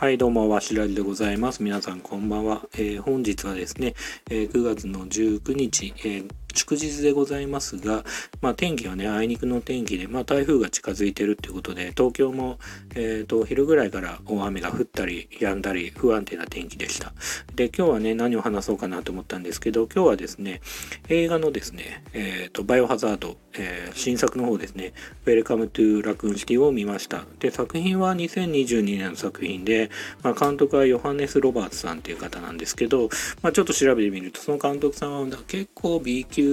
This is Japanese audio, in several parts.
はい、どうも、わしらりでございます。皆さん、こんばんは。えー本日はですね、えー9月の19日、えー祝日でございますが、まあ、天気はね、あいにくの天気で、まあ、台風が近づいてるっていうことで、東京も、えーと、昼ぐらいから大雨が降ったり、止んだり、不安定な天気でした。で、今日はね、何を話そうかなと思ったんですけど、今日はですね、映画のですね、えーと、バイオハザード、えー新作の方ですね、Welcome to Raccoon City を見ました。で、作品は2022年の作品で、まあ、監督はヨハネス・ロバーツさんっていう方なんですけど、まあ、ちょっと調べてみるとその監督さんは結構 B 級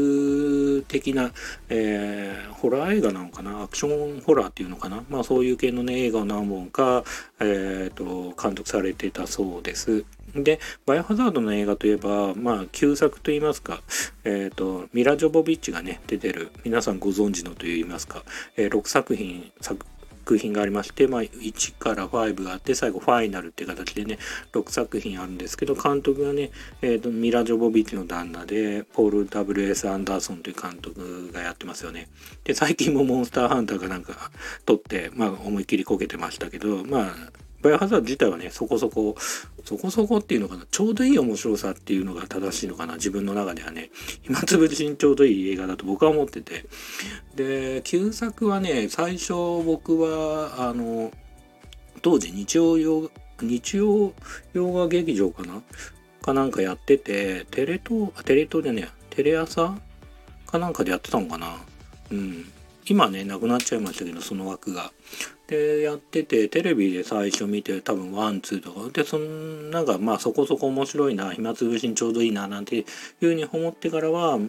的な、えーホラー映画なのかな？アクションホラーっていうのかな、まあ、そういう系の、ね、映画を何本か、えーと監督されてたそうです。で、バイオハザードの映画といえば、まあ、旧作といいますか、えっ、と、ミラ・ジョボビッチがね、出てる、皆さんご存知のといいますか、えー6作品、作作品がありまして、まあ、1から5があって最後ファイナルっていう形でね6作品あるんですけど監督がね、えーとミラ・ジョボビッチの旦那でポール・ W.S. アンダーソンという監督がやってますよねで最近もモンスターハンターがなんか撮って、まあ、思いっきりこけてましたけどまあバイオハザード自体はねそこそこそこそこっていうのかなちょうどいい面白さっていうのが正しいのかな自分の中ではね。暇つぶしにちょうどいい映画だと僕は思ってて。で旧作はね最初僕はあの当時日曜洋日曜洋画劇場かな？かなんかやっててテレ東あテレ東でねテレ朝かなんかでやってたのかな。うん。今ねなくなっちゃいましたけどその枠が。でやっててテレビで最初見て多分ワンツーとか。でそんなんかまあそこそこ面白いな暇つぶしにちょうどいいななんていうふうに思ってからは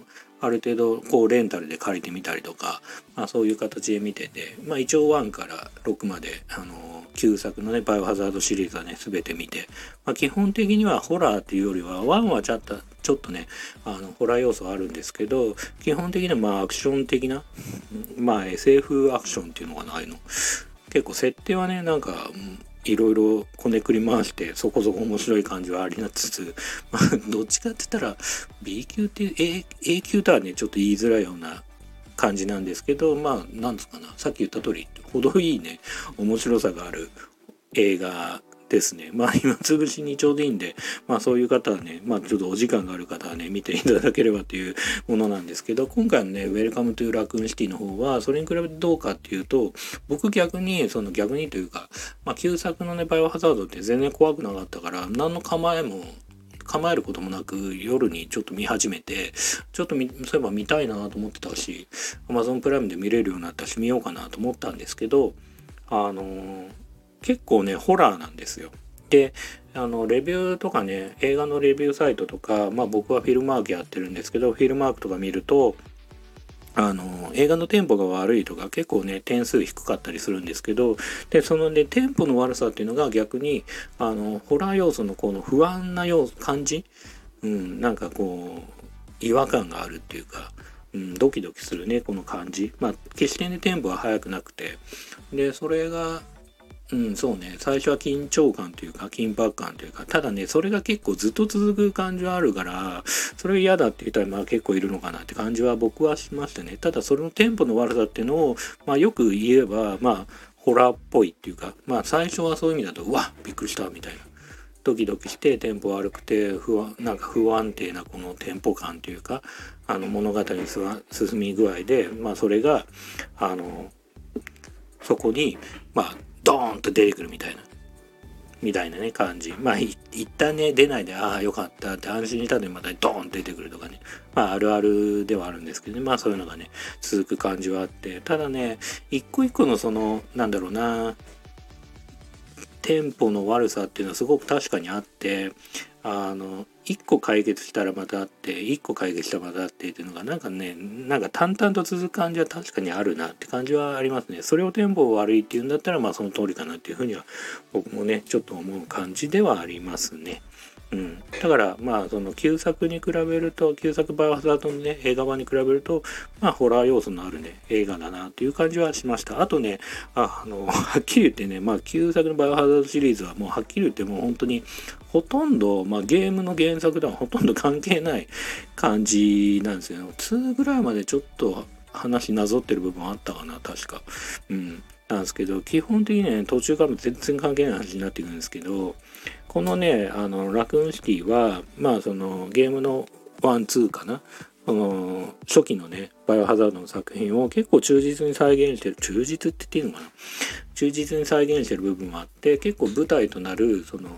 ある程度こうレンタルで借りてみたりとか、まあ、そういう形で見てて、まあ、一応1から6まであの旧作のねバイオハザードシリーズはね全て見て、まあ、基本的にはホラーっていうよりは1はちょっとちょっとねあのホラー要素あるんですけど基本的にはまあアクション的なまあ SF アクションっていうのがないの。結構設定はねなんかいろいろこねくり回してそこそこ面白い感じはありなつつ、まあ、どっちかって言ったら B 級って A, A 級とはねちょっと言いづらいような感じなんですけどまあなんですかなさっき言った通り程いいね面白さがある映画ですね。まあ今つぶしにちょうどいいんでまあそういう方はねまあちょっとお時間がある方はね見ていただければというものなんですけど今回のね「Welcome to Raccoon City」の方はそれに比べてどうかっていうと僕逆にその逆にというか、まあ、旧作のね「バイオハザード」って全然怖くなかったから何の構えも構えることもなく夜にちょっと見始めてちょっと見そういえば見たいなと思ってたし Amazon プライムで見れるようになったし見ようかなと思ったんですけどあのー結構ねホラーなんですよ。であのレビューとかね映画のレビューサイトとかまあ僕はフィルマークやってるんですけどフィルマークとか見るとあの映画のテンポが悪いとか結構ね点数低かったりするんですけどでそのねテンポの悪さっていうのが逆にあのホラー要素のこの不安な要素感じ、うん、なんかこう違和感があるっていうか、うん、ドキドキするねこの感じまあ決してねテンポは速くなくてでそれがうん、そうね。最初は緊張感というか、緊迫感というか、ただね、それが結構ずっと続く感じはあるから、それ嫌だって言ったら、まあ結構いるのかなって感じは僕はしましたね。ただ、それのテンポの悪さっていうのを、まあよく言えば、まあ、ホラーっぽいっていうか、まあ最初はそういう意味だと、うわびっくりしたみたいな。ドキドキしてテンポ悪くて不安なんか不安定なこのテンポ感というかあの物語に進み具合でまあそれがあのそこにまあドーンと出てくるみたいな。みたいなね感じ。まあ一旦ね出ないでああよかったって安心したのにまたドーンと出てくるとかね。まああるあるではあるんですけどね。まあそういうのがね続く感じはあって。ただね一個一個のそのなんだろうなテンポの悪さっていうのはすごく確かにあってあの1個解決したらまたあって1個解決したらまたあってっていうのがなんかねなんか淡々と続く感じは確かにあるなって感じはありますね。それをテンポ悪いっていうんだったらまあその通りかなっていうふうには僕もねちょっと思う感じではありますね。うん、だからまあその旧作に比べると旧作バイオハザードのね映画版に比べるとまあホラー要素のあるね映画だなっていう感じはしました。あとねあのはっきり言ってねまあ旧作のバイオハザードシリーズはもうはっきり言ってもう本当にほとんど、まあ、ゲームの原作とはほとんど関係ない感じなんですよね。2ぐらいまでちょっと話なぞってる部分あったかな確か。うん。なんですけど基本的にはね途中から全然関係ない話になってくるんですけどこのねあのラクーンシティはまあそのゲームのワンツーかなその初期のねバイオハザードの作品を結構忠実に再現してる忠実って言っていいのかな？忠実に再現してる部分もあって結構舞台となるその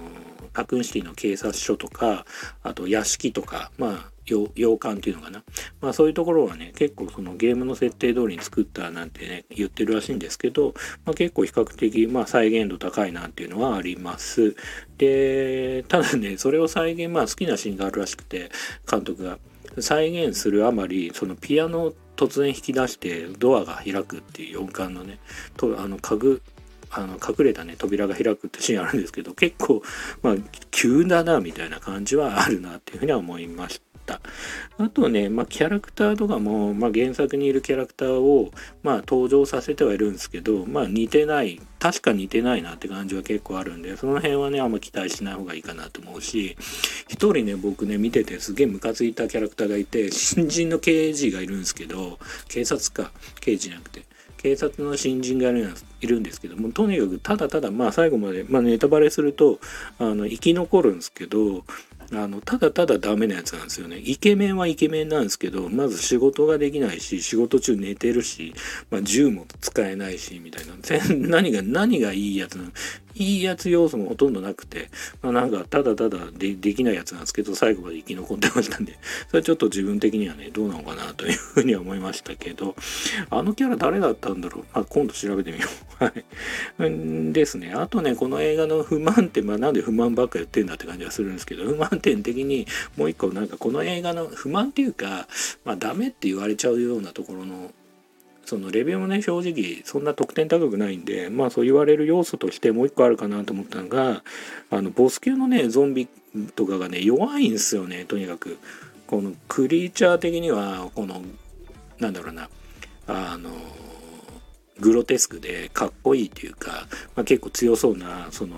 ラクンシティの警察署とかあと屋敷とかまあ洋館っていうのかな、まあ、そういうところはね結構そのゲームの設定通りに作ったなんてね言ってるらしいんですけど、まあ、結構比較的、まあ、再現度高いなっていうのはあります。でただねそれを再現まあ好きなシーンがあるらしくて監督が。再現するあまりそのピアノを突然引き出してドアが開くっていう4巻のねとあの家具あの隠れたね扉が開くってシーンあるんですけど結構まあ急だなみたいな感じはあるなっていうふうには思いました。あとね、まあ、キャラクターとかも、まあ、原作にいるキャラクターを、まあ、登場させてはいるんですけど、まあ、似てない確か似てないなって感じは結構あるんでその辺はねあんま期待しない方がいいかなと思うし一人ね僕ね見ててすげえムカついたキャラクターがいて新人の刑事がいるんですけど警察か。刑事じゃなくて。警察の新人がいるんですけどもとにかくただただまあ最後まで、まあ、ネタバレするとあの生き残るんですけどあのただただダメなやつなんですよね。イケメンはイケメンなんですけどまず仕事ができないし仕事中寝てるし、まあ、銃も使えないしみたいな。何が何がいいやつなの？いいやつ要素もほとんどなくて、まあ、なんかただただでできないやつなんですけど最後まで生き残ってましたんで。それちょっと自分的にはねどうなのかなというふうには思いましたけど。あのキャラ誰だったんだろう、まあ、今度調べてみよう。はい。ですね。あとねこの映画の不満点まあなんで不満ばっか言ってんだって感じはするんですけど不満点的にもう一個なんかこの映画の不満っていうかまあダメって言われちゃうようなところのそのレビューもね正直そんな得点高くないんでまあそう言われる要素としてもう一個あるかなと思ったのがあのボス級のねゾンビとかがね弱いんすよねとにかく。このクリーチャー的にはこのなんだろうなあのグロテスクでかっこいいっていうか、まあ、結構強そうなその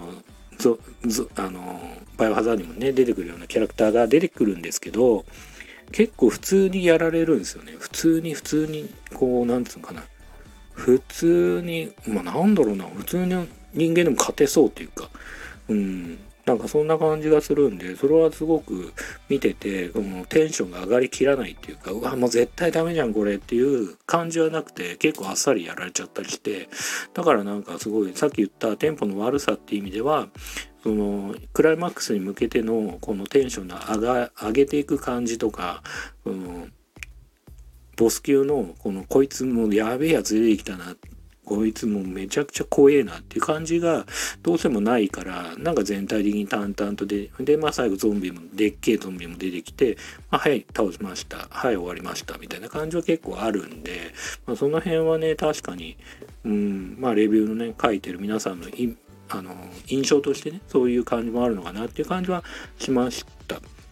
あのバイオハザードにもね出てくるようなキャラクターが出てくるんですけど結構普通にやられるんですよね。普通に普通にこうなんつうのかな。普通にまあなんだろうな。普通に人間でも勝てそうというか。うん。なんかそんな感じがするんでそれはすごく見ててこのテンションが上がりきらないっていうかうわもう絶対ダメじゃんこれっていう感じはなくて結構あっさりやられちゃったりしてだからなんかすごいさっき言ったテンポの悪さっていう意味ではそのクライマックスに向けてのこのテンションの上上げていく感じとか、うん、ボス級のこのこいつもやべえやつ出てきたなこいつもめちゃくちゃ怖えなっていう感じがどうしてもないからなんか全体的に淡々とででまあ最後ゾンビもでっけえゾンビも出てきて、まあ、はい倒しましたはい終わりましたみたいな感じは結構あるんで、まあ、その辺はね確かにうんまあレビューのね書いてる皆さんのあの印象としてねそういう感じもあるのかなっていう感じはしました。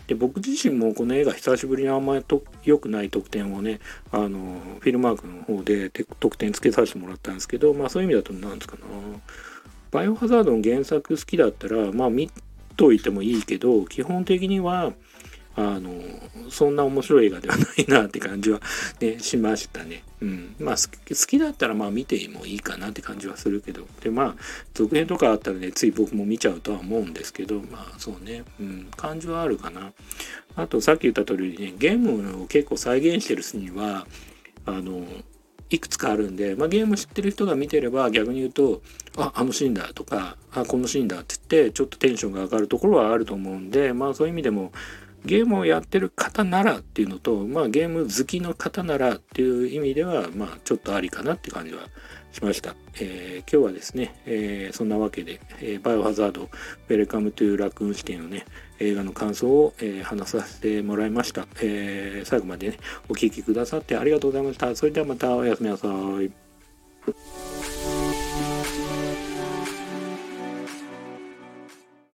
で僕自身もこの映画久しぶりにあんまり良くない得点をねあのフィルマークの方で得点つけさせてもらったんですけどまあそういう意味だと何ですかな。バイオハザードの原作好きだったらまあ見といてもいいけど基本的にはあのそんな面白い映画ではないなって感じはねしましたね。うん、まあ好きだったらまあ見てもいいかなって感じはするけどでまあ続編とかあったらねつい僕も見ちゃうとは思うんですけどまあそうね、うん、感じはあるかな。あとさっき言った通りねゲームを結構再現してるにはあのいくつかあるんで、まあ、ゲーム知ってる人が見てれば逆に言うとああのシーンだとかあこのシーンだって言ってちょっとテンションが上がるところはあると思うんでまあそういう意味でもゲームをやってる方ならっていうのと、まあ、ゲーム好きの方ならっていう意味では、まあ、ちょっとありかなって感じはしました。えー、今日はですね、えー、そんなわけで、えー、バイオハザード、ウェルカムトゥラクーンシティのね、映画の感想を、えー、話させてもらいました、えー。最後までね、お聴きくださってありがとうございました。それではまたおやすみなさい。